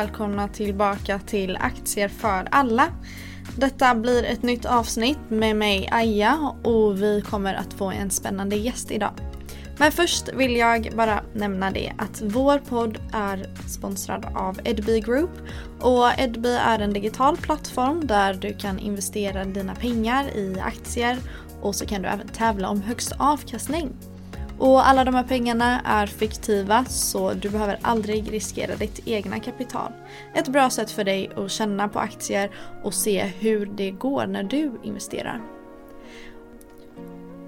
Välkomna tillbaka till Aktier för alla. Detta blir ett nytt avsnitt med mig Aja och vi kommer att få en spännande gäst idag. Men först vill jag bara nämna det att vår podd är sponsrad av Edby Group och Edby är en digital plattform där du kan investera dina pengar i aktier och så kan du även tävla om högst avkastning. Och alla de här pengarna är fiktiva så du behöver aldrig riskera ditt egna kapital. Ett bra sätt för dig att känna på aktier och se hur det går när du investerar.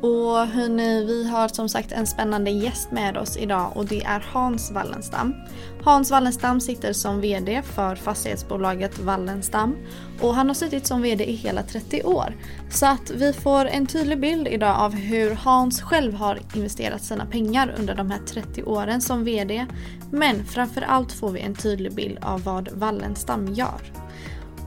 Och hörni, vi har som sagt en spännande gäst med oss idag och det är Hans Wallenstam. Hans Wallenstam sitter som VD för fastighetsbolaget Wallenstam och han har suttit som VD i hela 30 år. Så att vi får en tydlig bild idag av hur Hans själv har investerat sina pengar under de här 30 åren som VD. Men framförallt får vi en tydlig bild av vad Wallenstam gör.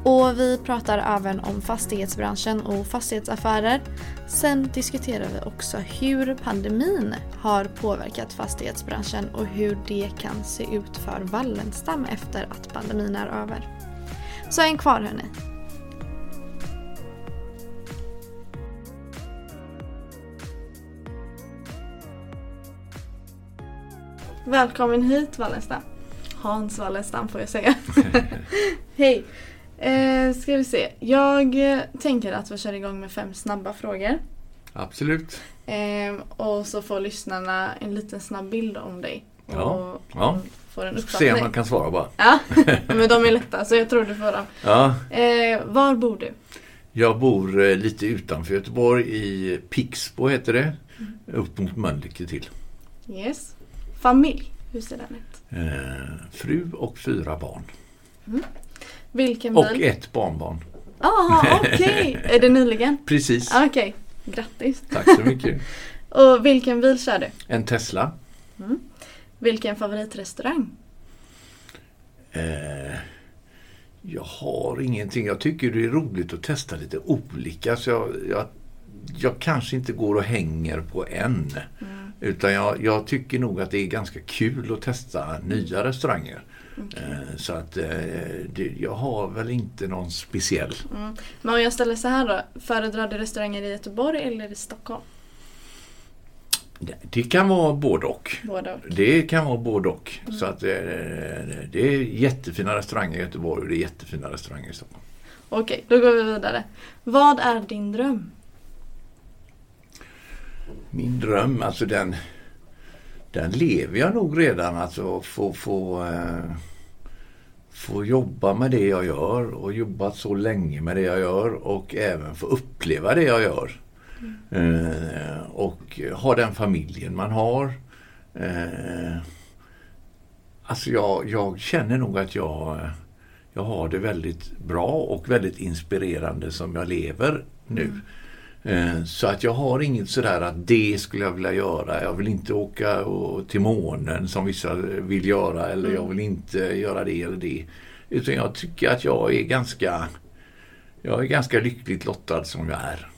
Och vi pratar även om fastighetsbranschen och fastighetsaffärer. Sen diskuterar vi också hur pandemin har påverkat fastighetsbranschen och hur det kan se ut för Wallenstam efter att pandemin är över. Så en kvar hörni. Välkommen hit Wallenstam. Hans Wallenstam får jag säga. Hej! Eh, ska vi se. Jag eh, tänker att vi kör igång med fem snabba frågor. Absolut. Eh, och så får lyssnarna en liten snabb bild om dig. Och, Ja, ja. Får en Se om uppfattning. man kan svara bara. Ja, men de är lätta så jag tror du får dem. Ja, Eh, var bor du? jag bor eh, lite utanför Göteborg i Pixbo heter det. Upp mot Mölnlycke till. Yes. Familj? Hur ser den ut? Eh, fru och fyra barn. Vilken Och bil? ett barnbarn. Ah, okej! Är det nyligen? Precis. Ah, Okej, grattis. Tack så mycket. Och vilken bil kör du? En Tesla. Vilken favoritrestaurang? Eh, jag har ingenting. Jag tycker det är roligt att testa lite olika. Så jag, jag, jag kanske inte går och hänger på en. Utan jag, jag tycker nog att det är ganska kul att testa nya restauranger. Eh, så att eh, jag har väl inte någon speciell. Mm. Men om jag ställer så här då. Föredrar du restauranger i Göteborg eller i Stockholm? Det, kan vara både och. Båda och. Det kan vara både och. Så att eh, det är jättefina restauranger i Göteborg och det är jättefina restauranger i Stockholm. Okej, då går vi vidare. Vad är din dröm? Min dröm, alltså den, den lever jag nog redan. Alltså få, få, eh, få jobba med det jag gör och jobbat så länge med det jag gör och även få uppleva det jag gör. Eh, och ha den familjen man har. Eh, alltså jag, jag känner nog att jag, jag har det väldigt bra och väldigt inspirerande som jag lever nu. Mm. Så att jag har inget sådär att det skulle jag vilja göra. Jag vill inte åka och- till månen som vissa vill göra eller jag vill inte göra det eller det. Utan jag tycker att jag är ganska jag är ganska lyckligt lottad som jag är.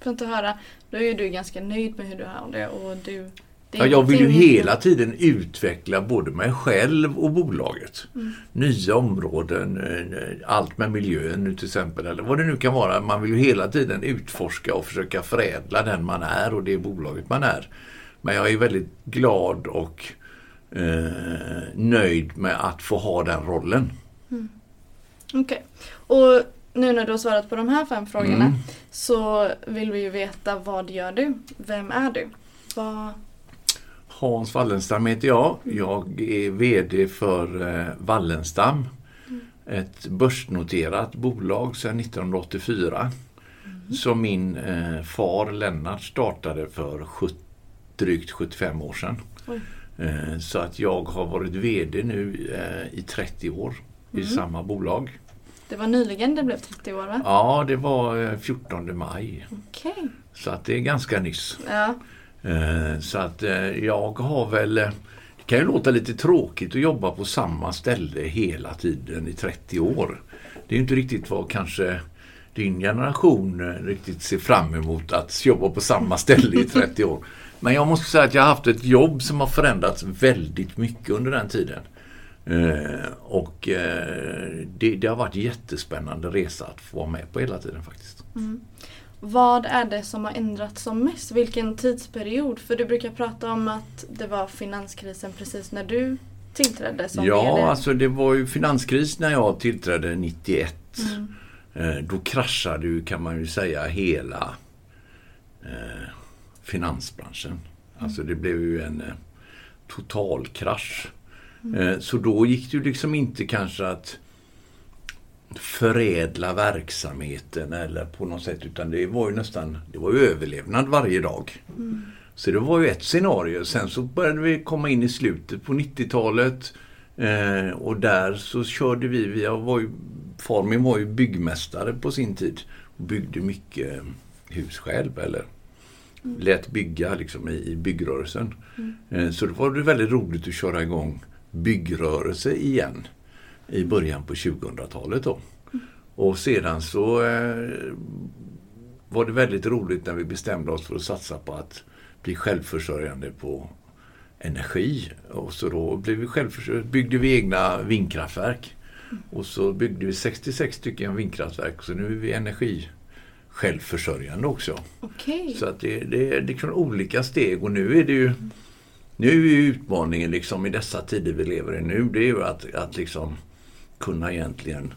Får inte höra. Då är du ganska nöjd med hur du har det och du... Ja, jag vill ju hela tiden utveckla både mig själv och bolaget. Nya områden, eh, allt med miljön nu till exempel, eller vad det nu kan vara. Man vill ju hela tiden utforska och försöka förädla den man är och det bolaget man är. Men jag är väldigt glad och eh, nöjd med att få ha den rollen. Okej. Och nu när du har svarat på de här fem frågorna Mm. så vill vi ju veta vad gör du? Vem är du? Vad... Hans Wallenstam heter jag. Jag är VD för eh, Wallenstam. Ett börsnoterat bolag sedan 1984. Som min eh, far Lennart startade för sjut- drygt 75 år sedan. Eh, så att jag har varit VD nu eh, i 30 år i samma bolag. Det var nyligen det blev 30 år va? Ja, det var eh, 14 maj. Okej. Så att det är ganska nyss. Ja. Eh, så att eh, jag har väl... Eh, det kan ju låta lite tråkigt att jobba på samma ställe hela tiden i 30 år. Det är ju inte riktigt vad kanske din generation riktigt ser fram emot att jobba på samma ställe i 30 år. Men jag måste säga att jag har haft ett jobb som har förändrats väldigt mycket under den tiden. Och det, det, har varit jättespännande resa att få vara med på hela tiden faktiskt. Mm. Vad är det som har ändrats som mest? Vilken tidsperiod? För du brukar prata om att det var finanskrisen precis när du tillträdde som Ja, VD. alltså det var ju finanskris när jag tillträdde 91. Mm. Eh, då kraschade ju kan man ju säga hela eh, finansbranschen. Mm. Alltså det blev ju en eh, total krasch. Mm. Eh, så då gick det ju liksom inte kanske att förädla verksamheten eller på något sätt utan det var ju nästan det var ju överlevnad varje dag. Mm. Så det var ju ett scenario. Sen så började vi komma in i slutet på 90-talet eh, och där så körde vi, vi var ju, Farmin var ju byggmästare på sin tid och byggde mycket hus själv eller mm. lät bygga liksom i, i byggrörelsen. Mm. Eh, så det var det väldigt roligt att köra igång byggrörelse igen i början på 2000-talet. Då. Och sedan så eh, var det väldigt roligt när vi bestämde oss för att satsa på att bli självförsörjande på energi. Och så då blev vi självförsörjande, byggde vi egna vindkraftverk. Och så byggde vi 66 stycken vindkraftverk så nu är vi energi självförsörjande också. Okay. Så att det, det, är liksom olika steg och nu är det ju nu är utmaningen liksom i dessa tider vi lever i nu det är ju att, att liksom kunna egentligen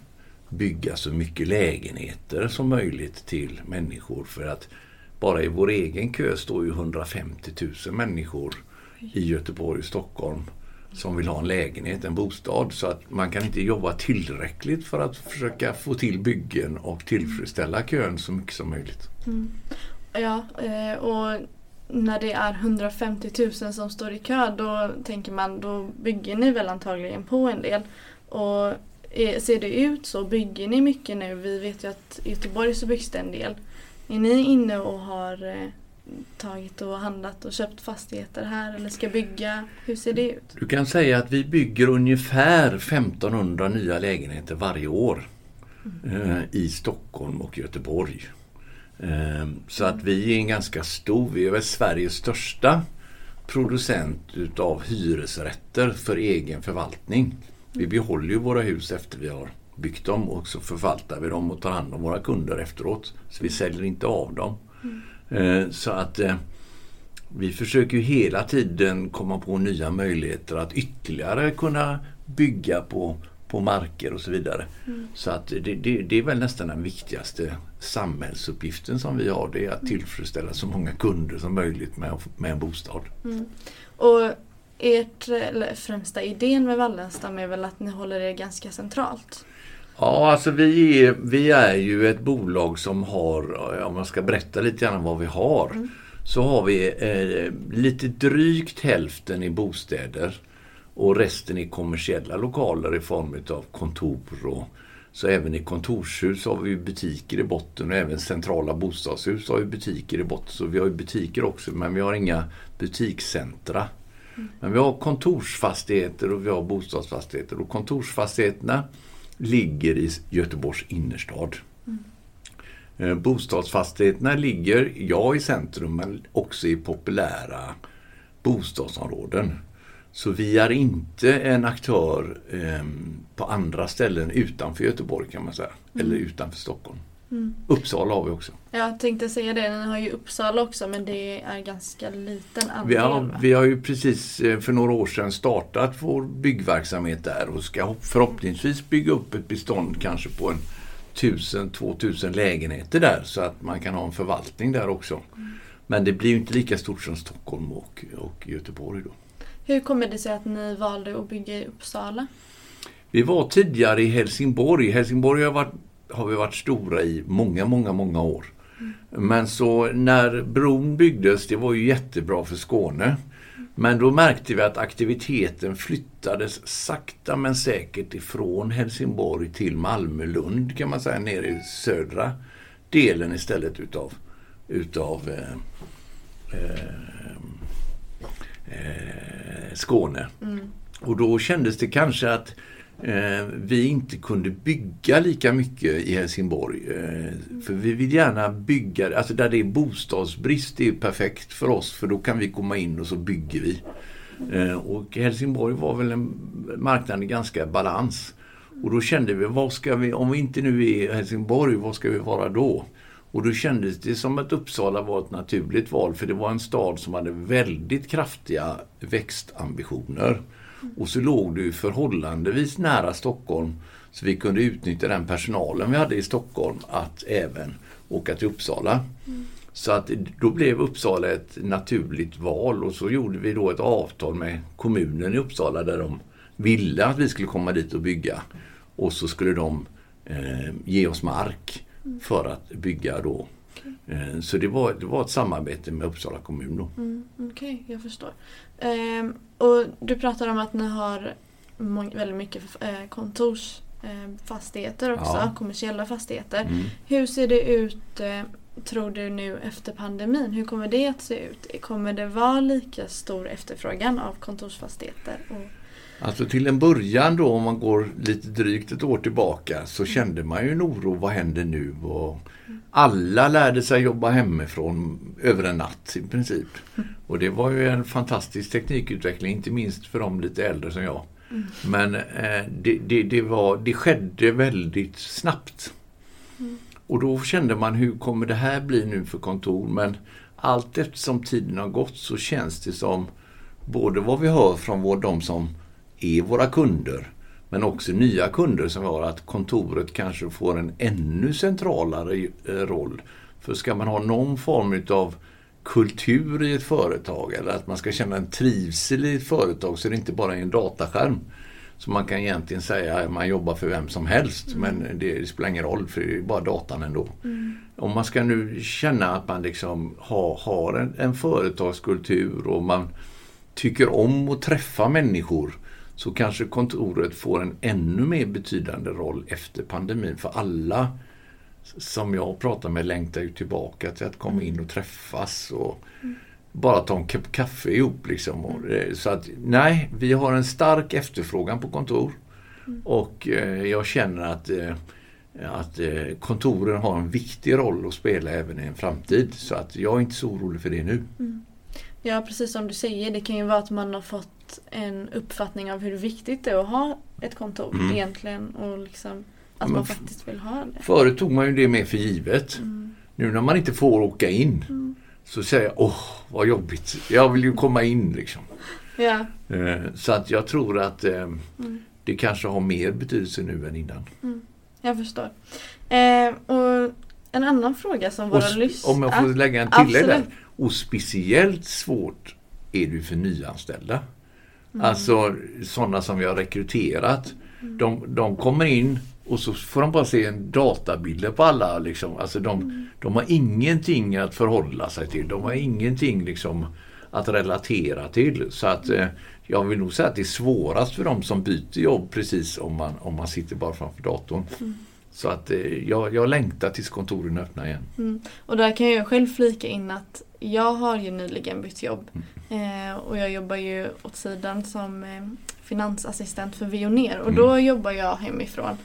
bygga så mycket lägenheter som möjligt till människor. För att bara i vår egen kö står ju 150 000 människor i Göteborg och Stockholm som vill ha en lägenhet, en bostad. Så att man kan inte jobba tillräckligt för att försöka få till byggen och tillfredsställa kön så mycket som möjligt. Mm. Ja, eh, och när det är 150 000 som står i kö då tänker man då bygger ni väl antagligen på en del. Och Eh, ser det ut så? Bygger ni mycket nu? Vi vet ju att i Göteborg så byggs det en del. Är ni inne och har eh, tagit och handlat och köpt fastigheter här eller ska bygga? Hur ser det ut? Du kan säga att vi bygger ungefär 1500 nya lägenheter varje år mm. eh, i Stockholm och Göteborg. Eh, så att vi är en ganska stor, vi är väl Sveriges största producent utav hyresrätter för egen förvaltning. Vi behåller ju våra hus efter vi har byggt dem och så förvaltar vi dem och tar hand om våra kunder efteråt. Så vi säljer inte av dem. Mm. Så att eh, vi försöker ju hela tiden komma på nya möjligheter att ytterligare kunna bygga på, på marker och så vidare. Mm. Så att det, det, det, är väl nästan den viktigaste samhällsuppgiften som vi har. Det är att tillfredsställa så många kunder som möjligt med, med en bostad. Mm. Och ert främsta idén med Wallenstam är väl att ni håller er ganska centralt? Ja, alltså vi är, vi är ju ett bolag som har, om man ska berätta lite grann vad vi har, mm. så har vi eh, lite drygt hälften i bostäder och resten i kommersiella lokaler i form av kontor och så även i kontorshus har vi butiker i botten och även centrala bostadshus har vi butiker i botten. Så vi har ju butiker också men vi har inga butikscentra. Men vi har kontorsfastigheter och vi har bostadsfastigheter. Och kontorsfastigheterna ligger i Göteborgs innerstad. Mm. Bostadsfastigheterna ligger, ja i centrum, men också i populära bostadsområden. Så vi är inte en aktör eh, på andra ställen utanför Göteborg kan man säga. Mm. Eller utanför Stockholm. Mm. Uppsala har vi också. Jag tänkte säga det, den har ju Uppsala också men det är ganska liten andel. Vi har, vi har ju precis eh, för några år sedan startat vår byggverksamhet där och ska förhoppningsvis bygga upp ett bestånd kanske på en 1000-2000 lägenheter där så att man kan ha en förvaltning där också. Mm. Men det blir ju inte lika stort som Stockholm och, och Göteborg då. Hur kommer det sig att ni valde att bygga i Uppsala? Vi var tidigare i Helsingborg. Helsingborg har varit har vi varit stora i många, många, många år. Mm. Men så när bron byggdes, det var ju jättebra för Skåne. Men då märkte vi att aktiviteten flyttades sakta men säkert ifrån Helsingborg till Malmö-Lund kan man säga, nere i södra delen istället utav, utav eh, eh, eh, Skåne. Mm. Och då kändes det kanske att Eh, vi inte kunde bygga lika mycket i Helsingborg. Eh, för vi vill gärna bygga, alltså där det är bostadsbrist, det är perfekt för oss för då kan vi komma in och så bygger vi. Eh, och Helsingborg var väl en marknad i ganska balans. Och då kände vi, vad ska vi, om vi inte nu är i Helsingborg, vad ska vi vara då? Och då kändes det som att Uppsala var ett naturligt val för det var en stad som hade väldigt kraftiga växtambitioner. Och så låg det ju förhållandevis nära Stockholm så vi kunde utnyttja den personalen vi hade i Stockholm att även åka till Uppsala. Mm. Så att då blev Uppsala ett naturligt val och så gjorde vi då ett avtal med kommunen i Uppsala där de ville att vi skulle komma dit och bygga. Och så skulle de eh, ge oss mark för att bygga då. Eh, så det var, det var ett samarbete med Uppsala kommun då. Mm, Okej, okay, jag förstår. Eh, och du pratar om att ni har väldigt mycket eh, kontorsfastigheter också, ja. kommersiella fastigheter. Mm. Hur ser det ut eh, tror du nu efter pandemin? Hur kommer det att se ut? Kommer det vara lika stor efterfrågan av kontorsfastigheter? Alltså till en början då om man går lite drygt ett år tillbaka så mm. kände man ju en oro. Vad händer nu? Och alla lärde sig jobba hemifrån över en natt i princip. Mm. Och det var ju en fantastisk teknikutveckling, inte minst för de lite äldre som jag. Mm. Men eh, det, det, det, var, det skedde väldigt snabbt. Och då kände man hur kommer det här bli nu för kontor? Men allt eftersom tiden har gått så känns det som både vad vi hör från vår, de som är våra kunder men också nya kunder som har att kontoret kanske får en ännu centralare eh, roll. För ska man ha någon form av kultur i ett företag eller att man ska känna en trivsel i ett företag så är det inte bara en dataskärm. Så man kan egentligen säga att man jobbar för vem som helst mm. men det, spelar ingen roll för det är bara datan ändå. Mm. Om man ska nu känna att man liksom har, har en, en företagskultur och man tycker om att träffa människor så kanske kontoret får en ännu mer betydande roll efter pandemin. För alla som jag pratar med längtar ju tillbaka till att komma in och träffas och mm. Bara ta en kopp kaffe ihop. Liksom. Mm. Så att nej, vi har en stark efterfrågan på kontor. Mm. Och eh, jag känner att, eh, att eh, kontoren har en viktig roll att spela även i en framtid. Så att jag är inte så orolig för det nu. Mm. Ja, precis som du säger. Det kan ju vara att man har fått en uppfattning av hur viktigt det är att ha ett kontor mm. egentligen. Och liksom att man faktiskt vill ha det. Förut tog man ju det med för givet. Mm. Nu när man inte får åka in mm. Så säger jag, åh vad jobbigt. Jag vill ju komma in liksom. Ja. Eh, så att jag tror att eh, mm. det kanske har mer betydelse nu än innan. Mm. Jag förstår. Eh, och en annan fråga som våra lyssnare... Om jag får lägga en tillägg där. Och speciellt svårt är det för nyanställda. Mm. Alltså sådana som vi har rekryterat. Mm. De, de kommer in och så får de bara se en databilder på alla. Liksom. Alltså de, mm. de har ingenting att förhålla sig till. De har ingenting liksom, att relatera till. Så att eh, jag vill nog säga att det är svårast för de som byter jobb precis om man, om man sitter bara framför datorn. Mm. Så att eh, jag, jag längtar tills kontoren öppnar igen. Mm. Och där kan jag själv flika in att jag har ju nyligen bytt jobb. Mm. Eh, och jag jobbar ju åt sidan som eh, finansassistent för Vioner och mm. då jobbar jag hemifrån.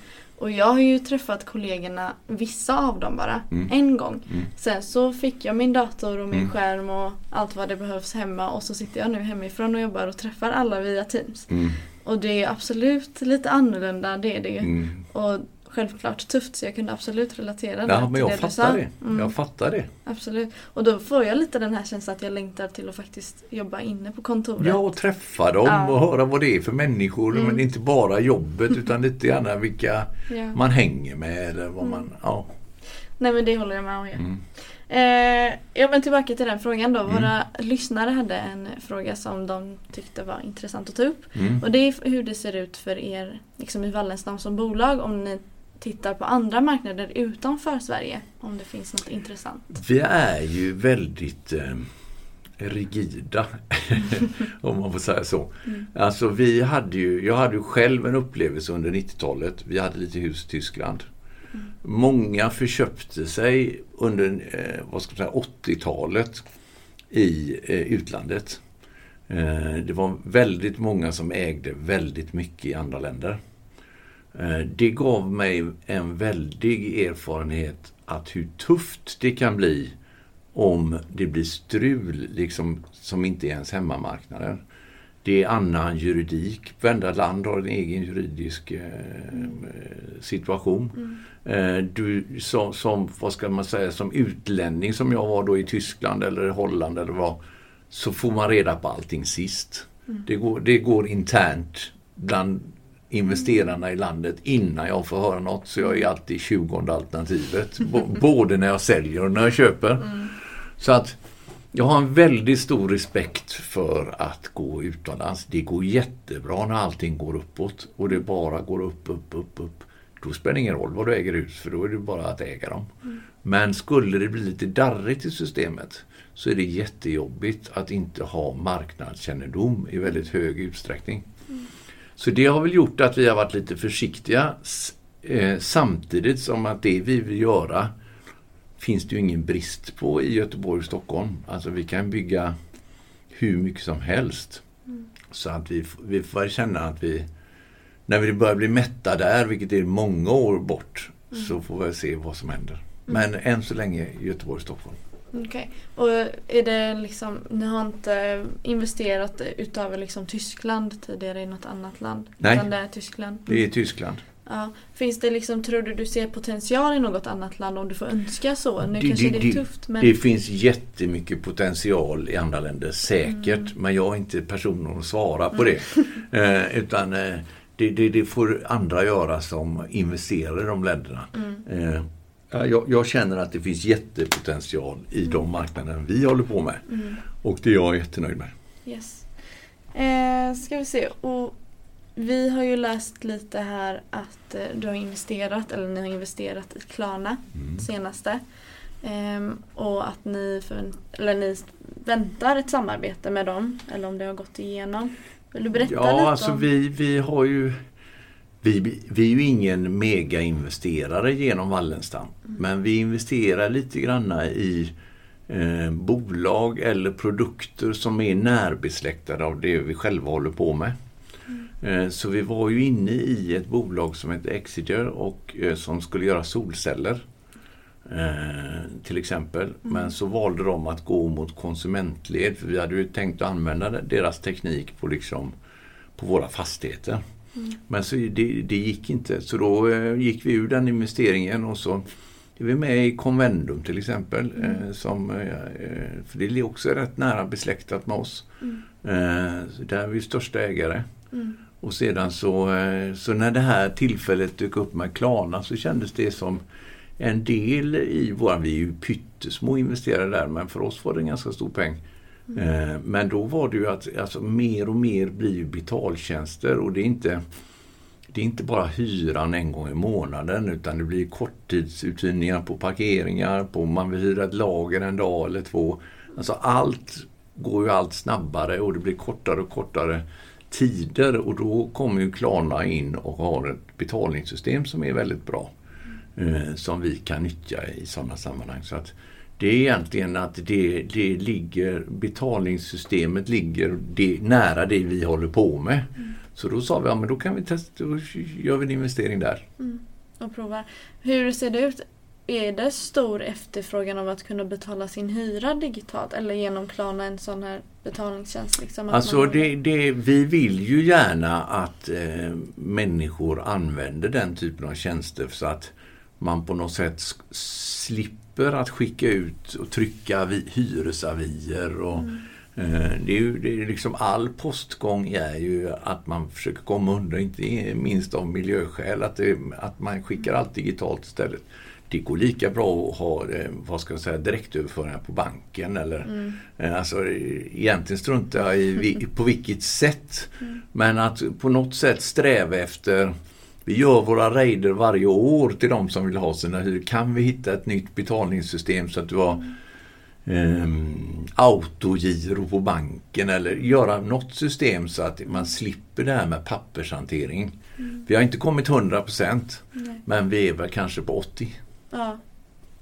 Och jag har ju träffat kollegorna, vissa av dem bara, mm. en gång. Mm. Sen så fick jag min dator och min mm. skärm och allt vad det behövs hemma och så sitter jag nu hemifrån och jobbar och träffar alla via Teams. Mm. Och det är absolut lite annorlunda, det är det ju. Mm. Och självklart tufft så jag kunde absolut relatera ja, det men jag det fattar det. Mm. Jag fattar det. Absolut. Och då får jag lite den här känslan att jag längtar till att faktiskt jobba inne på kontoret. Ja, och träffa dem ja. och höra vad det är för människor. Mm. Men inte bara jobbet utan lite grann vilka ja. man hänger med eller vad mm. man... Ja. Nej men det håller jag med om. Ja. Mm. Eh, ja men tillbaka till den frågan då. Mm. Våra lyssnare hade en fråga som de tyckte var intressant att ta upp. Mm. Och det är hur det ser ut för er liksom i Wallenstam som bolag om ni tittar på andra marknader utanför Sverige? Om det finns något intressant. Vi är ju väldigt eh, rigida, om man får säga så. Mm. Alltså vi hade ju, jag hade ju själv en upplevelse under 90-talet. Vi hade lite hus i Tyskland. Mm. Många förköpte sig under eh, vad ska säga, 80-talet i eh, utlandet. Eh, det var väldigt många som ägde väldigt mycket i andra länder. Eh, det gav mig en väldig erfarenhet att hur tufft det kan bli om det blir strul liksom, som inte är ens hemmamarknaden. Det är annan juridik. Varenda land har en egen juridisk eh, situation. Mm. Eh, du som, som, vad ska man säga, som utlänning som jag var då i Tyskland eller Holland eller vad. Så får man reda på allting sist. Mm. Det, går, det går internt bland investerarna i landet innan jag får höra något. Så jag är alltid 20 alternativet. Både när jag säljer och när jag köper. Mm. Så att jag har en väldigt stor respekt för att gå utomlands. Det går jättebra när allting går uppåt och det bara går upp, upp, upp, upp. Då spelar det ingen roll vad du äger hus för då är det bara att äga dem. Men skulle det bli lite darrigt i systemet så är det jättejobbigt att inte ha marknadskännedom i väldigt hög utsträckning. Så det har väl gjort att vi har varit lite försiktiga eh, samtidigt som att det vi vill göra finns det ju ingen brist på i Göteborg och Stockholm. Alltså vi kan bygga hur mycket som helst. Så att vi, vi får känna att vi, när vi börjar bli mätta där, vilket är många år bort, så får vi se vad som händer. Men än så länge Göteborg och Stockholm. Okej. Och är det liksom, ni har inte investerat utöver liksom Tyskland tidigare i något annat land? Nej. Utan det är Tyskland? Det är Tyskland. Ja. Finns det liksom, tror du du ser potential i något annat land om du får önska så? Nu Det- kanske det- det är tufft men... Det finns jättemycket potential i andra länder, säkert. Men jag är inte personen att svara på det. Eh, utan eh, det, det, det får andra göra som investerar i de länderna. Eh, ja, jag, jag känner att det finns jättepotential i de marknader vi håller på med. Och det är jag jättenöjd med. Yes. Eh, ska vi se. Och vi har ju läst lite här att eh, du har investerat, eller ni har investerat i Klarna Mm. senaste. Ehm, och att ni, eller ni väntar ett samarbete med dem, eller om det har gått igenom. Vill du berätta Ja, lite alltså om... vi, vi har ju... Vi, vi är ju ingen megainvesterare genom Wallenstam. Men vi investerar lite granna i eh, bolag eller produkter som är närbesläktade av det vi själva håller på med. Eh, så vi var ju inne i ett bolag som heter Exeter och eh, som skulle göra solceller. Eh, till exempel. Men så valde de att gå mot konsumentled. För vi hade ju tänkt att använda deras teknik på, liksom, på våra fastigheter. Men så det, det gick inte. Så då eh, gick vi ur den investeringen och så är vi med i Convendum till exempel. Eh, som, eh, för det är också rätt nära besläktat med oss. Så där är vi största ägare. Mm. Och sedan så, så när det här tillfället dök upp med Klarna så kändes det som en del i våran, vi är ju pyttesmå investerare där men för oss var det en ganska stor peng. Mm. Men då var det ju att alltså, mer och mer blir betaltjänster och det är inte det är inte bara hyran en gång i månaden utan det blir korttidsuthyrningar på parkeringar, på man vill hyra ett lager en dag eller två. Alltså allt går ju allt snabbare och det blir kortare och kortare tider och då kommer ju Klarna in och har ett betalningssystem som är väldigt bra. Eh, som vi kan nyttja i sådana sammanhang. Så att det är egentligen att det, det ligger, betalningssystemet ligger det, nära det vi håller på med. Så då sa vi, ja men då kan vi testa, då gör vi en investering där. och provar. Hur ser det ut? Är det stor efterfrågan av att kunna betala sin hyra digitalt eller genom Klarna en sån här betalningstjänst? Liksom, att Alltså man- det, det, vi vill ju gärna att eh, människor använder den typen av tjänster så att man på något sätt sk- slipper att skicka ut och trycka vi, hyresavier. Och, eh, det är ju, det är liksom all postgång är ju att man försöker komma undan, inte minst av miljöskäl, att, det, att man skickar allt digitalt istället. Det går lika bra att ha eh, vad ska jag säga, direktöverföringar på banken eller eh, alltså, egentligen struntar jag i på vilket sätt. Men att på något sätt sträva efter vi gör våra raider varje år till de som vill ha sina hyror. Kan vi hitta ett nytt betalningssystem så att du har um, autogiro på banken eller göra något system så att man slipper det här med pappershantering. Vi har inte kommit 100% Nej. men vi är väl kanske på 80%. Ja,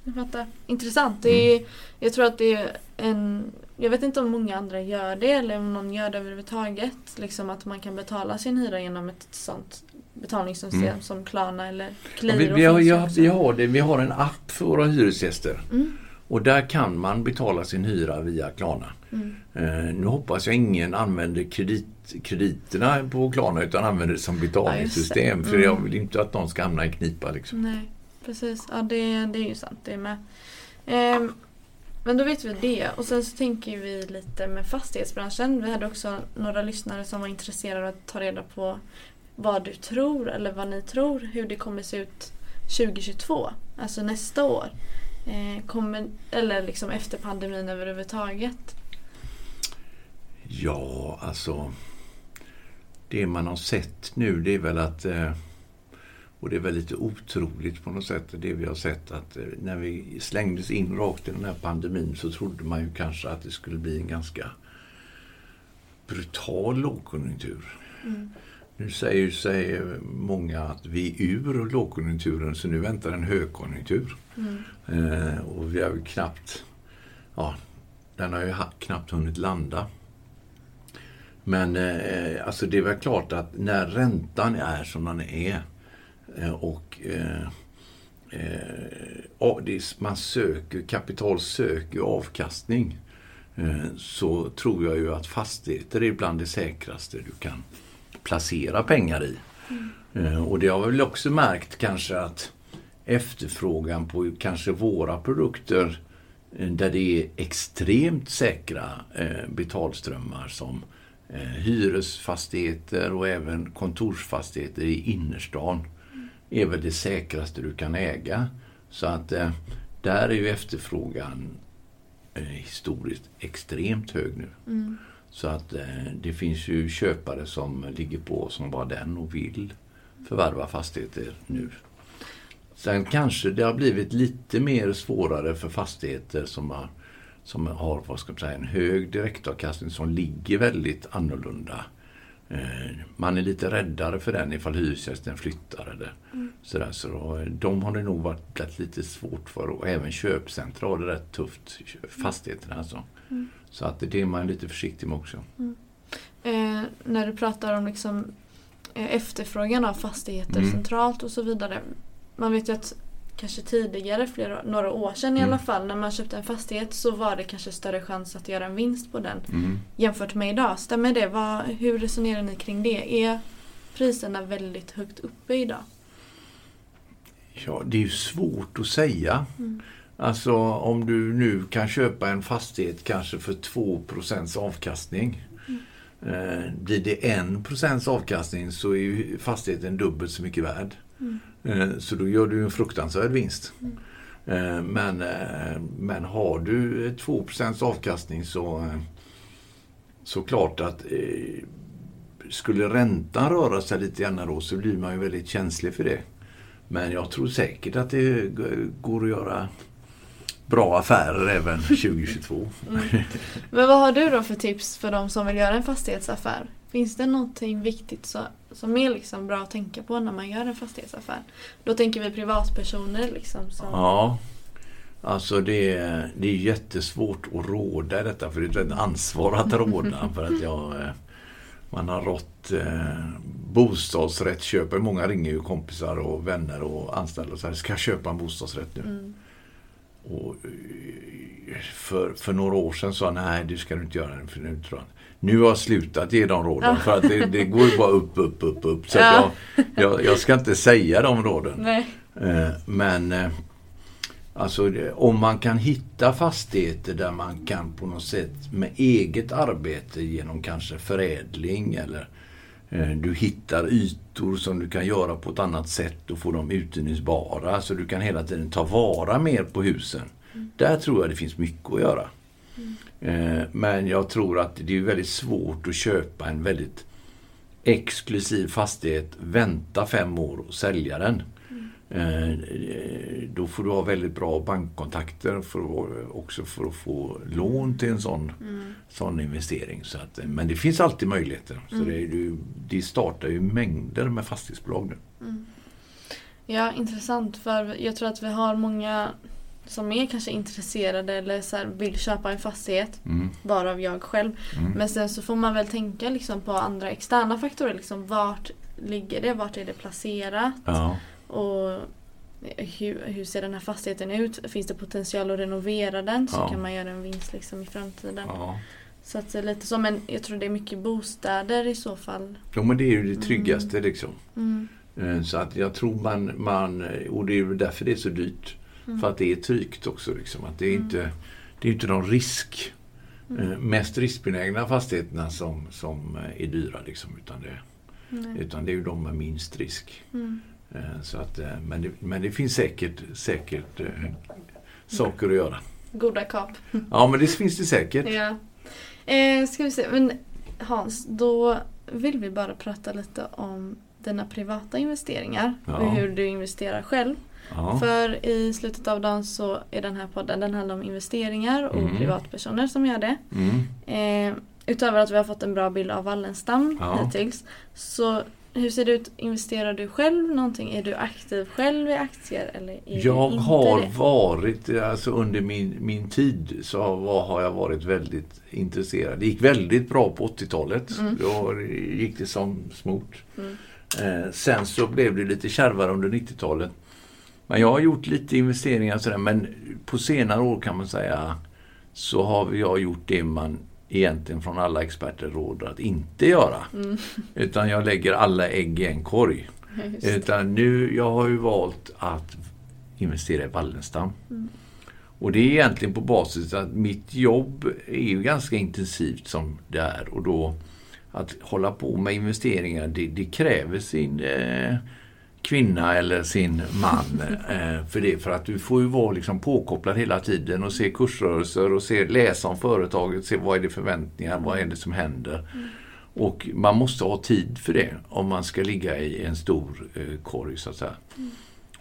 jag fattar. Intressant. Det är, Jag tror att det är en... Jag vet inte om många andra gör det eller om någon gör det överhuvudtaget. Liksom att man kan betala sin hyra genom ett sånt betalningssystem Mm. som Klarna eller Qliro vi, vi, har, finns ju ja, också. vi, har det, vi har en app för våra hyresgäster. Mm. Och där kan man betala sin hyra via Klarna. Mm. Eh, nu hoppas jag ingen använder kredit, krediterna på Klarna utan använder det som betalningssystem. Ja, för mm. jag vill inte att någon ska hamna i knipa. Liksom. Nej, precis. Ja, det, det är ju sant det med. Ehm, men då vet vi det. Och sen så tänker vi lite med fastighetsbranschen. Vi hade också några lyssnare som var intresserade av att ta reda på vad du tror eller vad ni tror hur det kommer se ut 2022. Alltså nästa år. Eh, kommer, eller liksom efter pandemin överhuvudtaget. Ja, alltså. Det man har sett nu det är väl att eh, och det är väl lite otroligt på något sätt det vi har sett att eh, när vi slängdes in rakt i den här pandemin så trodde man ju kanske att det skulle bli en ganska brutal lågkonjunktur. Mm. Nu säger sig många att vi är ur lågkonjunkturen så nu väntar en högkonjunktur. Mm. Eh, och vi har ju knappt, ja, den har ju knappt hunnit landa. Men eh, alltså det är väl klart att när räntan är som den är eh, och eh, eh, man söker, kapital söker avkastning eh, så tror jag ju att fastigheter är bland det säkraste du kan placera pengar i. Mm. Och det har vi väl också märkt kanske att efterfrågan på kanske våra produkter eh, där det är extremt säkra eh, betalströmmar som hyresfastigheter och även kontorsfastigheter i innerstan är väl det säkraste du kan äga. Så att där är ju efterfrågan historiskt extremt hög nu. Mm. Så att eh, det finns ju köpare som ligger på som bara den och vill förvärva fastigheter nu. Sen kanske det har blivit lite mer svårare för fastigheter som har, som har vad ska man säga, en hög direktavkastning som ligger väldigt annorlunda. Eh, man är lite räddare för den ifall hyresgästen flyttar eller Mm. sådär. Så då, de har det nog varit lite svårt för och även köpcentra har det rätt tufft. Fastigheterna alltså. Mm. Så att det är man lite försiktig med också. Eh, när du pratar om liksom, eh, efterfrågan av fastigheter Mm. centralt och så vidare. Man vet ju att kanske tidigare, flera, några år sedan i Mm. alla fall, när man köpte en fastighet så var det kanske större chans att göra en vinst på den Mm. jämfört med idag. Stämmer det? Vad, hur resonerar ni kring det? Är priserna väldigt högt uppe idag? Ja, det är ju svårt att säga. Mm. Alltså om du nu kan köpa en fastighet kanske för 2% avkastning. Eh, blir det 1% avkastning så är fastigheten dubbelt så mycket värd. Mm. Eh, så då gör du en fruktansvärd vinst. Mm. Eh, men, men har du 2% avkastning så, eh, så klart att skulle räntan röra sig lite grann då så blir man ju väldigt känslig för det. Men jag tror säkert att det går att göra bra affärer även 2022. Men vad har du då för tips för de som vill göra en fastighetsaffär? Finns det någonting viktigt så, som är liksom bra att tänka på när man gör en fastighetsaffär? Då tänker vi privatpersoner liksom. Som, Ja, alltså det är, det är jättesvårt att råda i detta för det är ett ansvar att råda. för att jag, eh, man har rått eh, bostadsrättsköpare. Många ringer ju kompisar och vänner och anställda och säger ska jag köpa en bostadsrätt nu? Mm. Och eh, för, för några år sedan sa nej det ska du inte göra. För nu, tror jag. nu har jag slutat ge de råden för att det, det går ju bara upp, upp, upp, upp. Så jag, jag, jag ska inte säga de råden. Nej. Eh, Men eh, alltså, om man kan hitta fastigheter där man kan på något sätt med eget arbete genom kanske förädling eller du hittar ytor som du kan göra på ett annat sätt och få dem utnyttjningsbara så du kan hela tiden ta vara mer på husen. Där tror jag det finns mycket att göra. Eh, Men jag tror att det är väldigt svårt att köpa en väldigt exklusiv fastighet, vänta fem år och sälja den. Eh, Då får du ha väldigt bra bankkontakter för att, också för att få lån till en sån, Mm. sån investering. Så att, eh, men det finns alltid möjligheter. Så Mm. det, ju- det startar ju mängder med fastighetsbolag nu. Mm. Ja, intressant. För jag tror att vi har många som är kanske intresserade eller så här, vill köpa en fastighet. Mm. Varav jag själv. Mm. Men sen så får man väl tänka liksom på andra externa faktorer. Liksom, vart ligger det? Vart är det placerat? Ja. Och hur, hur ser den här fastigheten ut? Finns det potential att renovera den så Ja. kan man göra en vinst liksom i framtiden. Ja. Så att det är lite så, men jag tror det är mycket bostäder i så fall. Jo, men det är ju det tryggaste liksom. Mm. Eh, Så att jag tror man, man och det är ju därför det är så dyrt. Mm. För att det är tryggt också. Liksom. Att det är inte, det är inte de risk, Mm. eh, mest riskbenägna fastigheterna som, som eh, är dyra. Liksom, utan, det, Nej. utan det är ju de med minst risk. Eh, Så att, eh, men, det, men det finns säkert, säkert eh, saker att göra. Goda kap. Ja, men det finns det säkert. Ja. Eh, ska vi se, men Hans, då vill vi bara prata lite om dina privata investeringar Ja. och hur du investerar själv. Ja. För i slutet av dagen så är den här podden, den handlar om investeringar och Mm. privatpersoner som gör det. Mm. Eh, utöver att vi har fått en bra bild av Wallenstam Ja. hittills. Så hur ser det ut? Investerar du själv någonting? Är du aktiv själv i aktier eller Jag har det? varit, alltså under min, min tid så har jag varit väldigt intresserad. Det gick väldigt bra på 80-talet. Mm. Då gick det som smort. Mm. Eh, sen så blev det lite kärvare under 90-talet. Men jag har gjort lite investeringar sådär, men på senare år kan man säga så har jag gjort det man egentligen från alla experter råder att inte göra. Mm. Utan jag lägger alla ägg i en korg. Det. Utan nu, jag har ju valt att investera i Wallenstam. Mm. Och det är egentligen på basis att mitt jobb är ju ganska intensivt som det är. Och då att hålla på med investeringar, det, det kräver sin eh, kvinna eller sin man. Eh, för det, för att du får ju vara liksom påkopplad hela tiden och se kursrörelser och se, läsa om företaget, se vad är det förväntningar, vad är det som händer. Och man måste ha tid för det om man ska ligga i en stor eh, korg så att säga.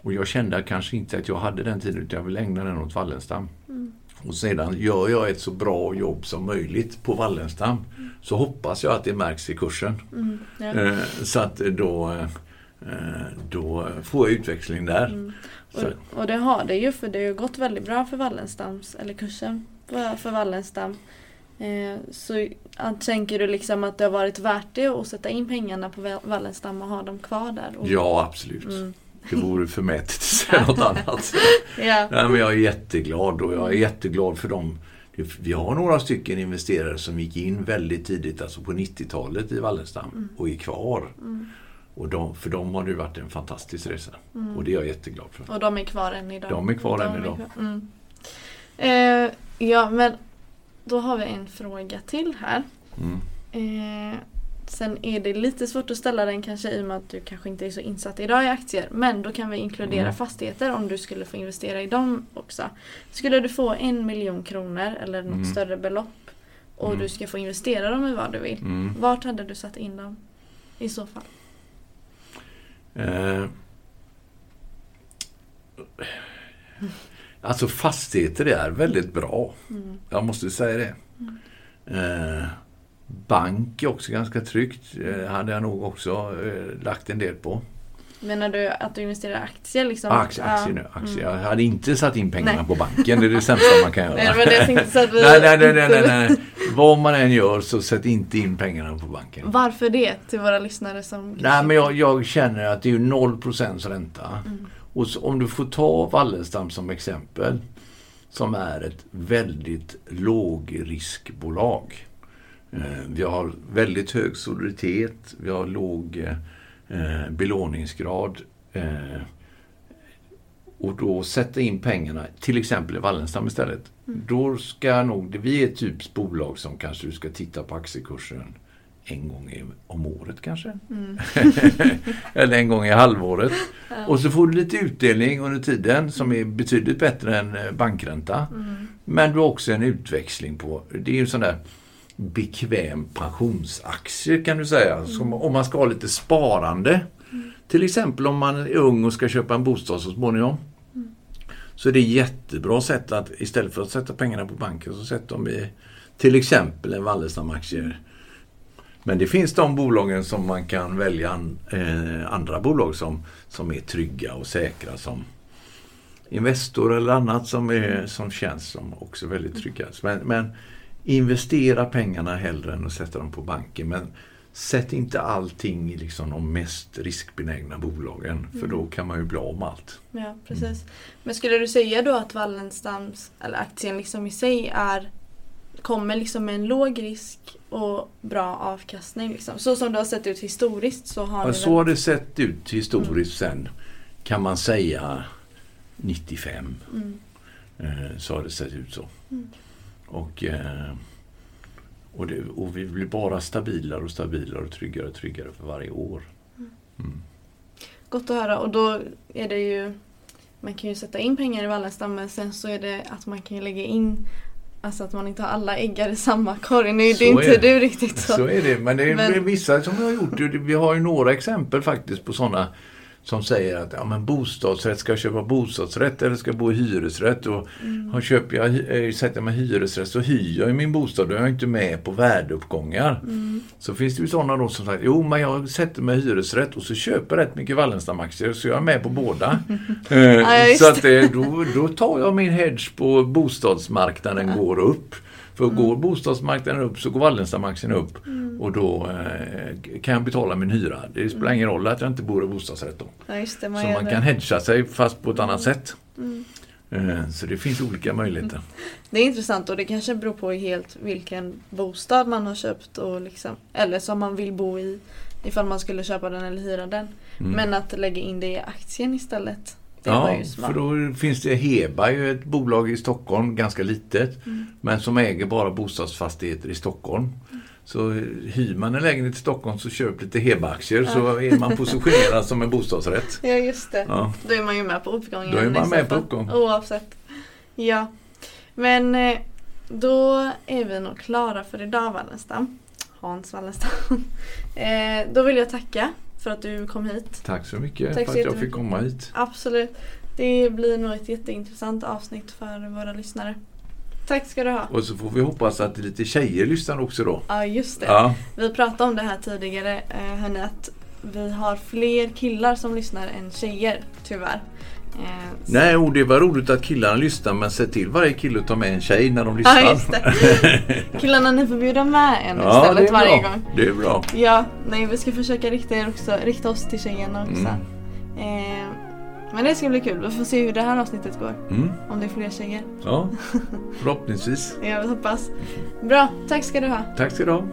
Och jag kände kanske inte att jag hade den tiden utan jag ville ägna den åt Wallenstam. Mm. Och sedan gör jag ett så bra jobb som möjligt på Wallenstam så hoppas jag att det märks i kursen. Mm. Ja. Eh, så att då, eh, då får jag utväxling där. Mm. Och, och det har det ju för det har gått väldigt bra för Wallenstams, eller kursen för, Wallenstam. Eh, så tänker du liksom att det har varit värt det att sätta in pengarna på Wa- Wallenstam och ha dem kvar där? Och, ja, absolut. Mm. Det vore förmätet att säga något annat. Ja. Nej, men jag är jätteglad och jag är jätteglad för dem. Vi har några stycken investerare som gick in väldigt tidigt, alltså på 90-talet i Wallenstam och är kvar. Mm. Och de, för dem har det varit en fantastisk resa. Och det är jag jätteglad för. Och de är kvar än idag. De är kvar än är idag. kvar. Mm. Eh, ja, men då har vi en fråga till här. Mm. Eh, sen är det lite svårt att ställa den kanske i och med att du kanske inte är så insatt idag i aktier. Men då kan vi inkludera Mm. fastigheter om du skulle få investera i dem också. Skulle du få en miljon kronor eller något Mm. större belopp och Mm. du ska få investera dem i vad du vill. Mm. Vart hade du satt in dem i så fall? Eh, alltså fastigheter är väldigt bra. Mm. Jag måste säga det. Eh, bank är också ganska tryggt. Eh, hade jag nog också eh, lagt en del på. Menar du att du investerar i aktier liksom? Aktier, Ja. aktier nu. Aktier. Mm. Jag hade inte satt in pengarna Nej. på banken. Det är det sämsta man kan göra. Nej, det var det jag tänkte så att vi... nej, nej, nej, nej, nej, nej. Vad man än gör så sätt inte in pengarna på banken. Varför det till våra lyssnare som... Nej, men jag, jag känner att det är ju 0% ränta. Mm. Och så, om du får ta Wallenstam som exempel, som är ett väldigt lågriskbolag. Eh, vi har väldigt hög soliditet, vi har låg eh, belåningsgrad. Eh, och då sätta in pengarna, till exempel i Wallenstam istället. Då ska nog, vi är ett typs bolag som kanske du ska titta på aktiekursen en gång om året kanske. Mm. Eller en gång i halvåret. Ja. Och så får du lite utdelning under tiden som är betydligt bättre än eh, bankränta. Mm. Men du har också en utväxling på, det är ju sån där bekväm pensionsaktie kan du säga. Som, om man ska ha lite sparande. Till exempel om man är ung och ska köpa en bostad så småningom. Så är det ett jättebra sätt att istället för att sätta pengarna på banken så sätter de i till exempel en Wallenstam-aktie. Men det finns de bolagen som man kan välja an, eh, andra bolag som, som är trygga och säkra som Investor eller annat som, är, som känns som också väldigt trygga. Men, men investera pengarna hellre än att sätta dem på banken. Men sätt inte allting i liksom de mest riskbenägna bolagen. För Mm. då kan man ju bli av med allt. Ja, precis. Men skulle du säga då att Wallenstams, eller aktien liksom i sig är kommer liksom med en låg risk och bra avkastning liksom. Så som det har sett ut historiskt så har Ja, ni så har det sett ut historiskt sen. Kan man säga 95. Mm. Eh, så har det sett ut så. Mm. Och, eh, och, det, och vi blir bara stabilare och stabilare och tryggare och tryggare för varje år. Mm. Gott att höra och då är det ju man kan ju sätta in pengar i Wallenstam men sen så är det att man kan lägga in Alltså att man inte har alla äggar i samma korg. Nu är det Så inte är det. du riktigt så. Så är det, men det är Men- vissa som har gjort det. Vi har ju några exempel faktiskt på sådana som säger att ja, men bostadsrätt, ska jag köpa bostadsrätt eller ska jag bo i hyresrätt? Och Mm. har köper jag, eh, sätter jag mig i hyresrätt så hyr jag i min bostad, då är jag inte med på värdeuppgångar. Mm. Så finns det ju sådana då som säger, jo men jag sätter mig i hyresrätt och så köper rätt mycket Wallenstam-aktier så jag är med på båda. Eh, Ja, så att det, då, då tar jag min hedge på bostadsmarknaden går upp. För går bostadsmarknaden upp så går Wallenstam-aktien upp och då eh, kan jag betala min hyra. Det spelar ingen roll att jag inte bor i bostadsrätt då. Ja det, Så man det. kan hedga sig fast på ett annat sätt. Mm. Eh, Så det finns olika möjligheter. Det är intressant och det kanske beror på helt vilken bostad man har köpt och liksom, eller som man vill bo i ifall man skulle köpa den eller hyra den. Mm. Men att lägga in det i aktien istället. Det var Ja, ju smart. för då finns det Heba, ju ett bolag i Stockholm, ganska litet, Mm. men som äger bara bostadsfastigheter i Stockholm. Så hyr man en lägenhet i Stockholm så köp lite Heba-aktier så är man positionerad som en bostadsrätt. Ja just det. Ja. Då är man ju med på uppgången. Då är man med på fall. uppgång. Oavsett. Ja. Men eh, då är vi nog klara för idag Wallenstam. Hans Wallenstam. Eh, då vill jag tacka för att du kom hit. Tack så mycket Tack för så att jag fick komma hit. Absolut. Det blir nog ett jätteintressant avsnitt för våra lyssnare. Tack ska du ha. Och så får vi hoppas att lite tjejer lyssnar också då. Ja just det. Ja, Vi pratade om det här tidigare eh, hörni att vi har fler killar som lyssnar än tjejer tyvärr. Eh, Nej, och det var roligt att killarna lyssnade men se till varje kille att ta med en tjej när de lyssnar. Ja, just det. Killarna ni får bjuda med en ja, istället varje gång. det är bra. Ja, nej, vi ska försöka rikta, er också, rikta oss till tjejerna också. Mm. Eh, men det ska bli kul. Vi får se hur det här avsnittet går. Mm. Om det är fler tjejer. Ja, förhoppningsvis. ja, vi hoppas. Bra, tack ska du ha. Tack ska du ha.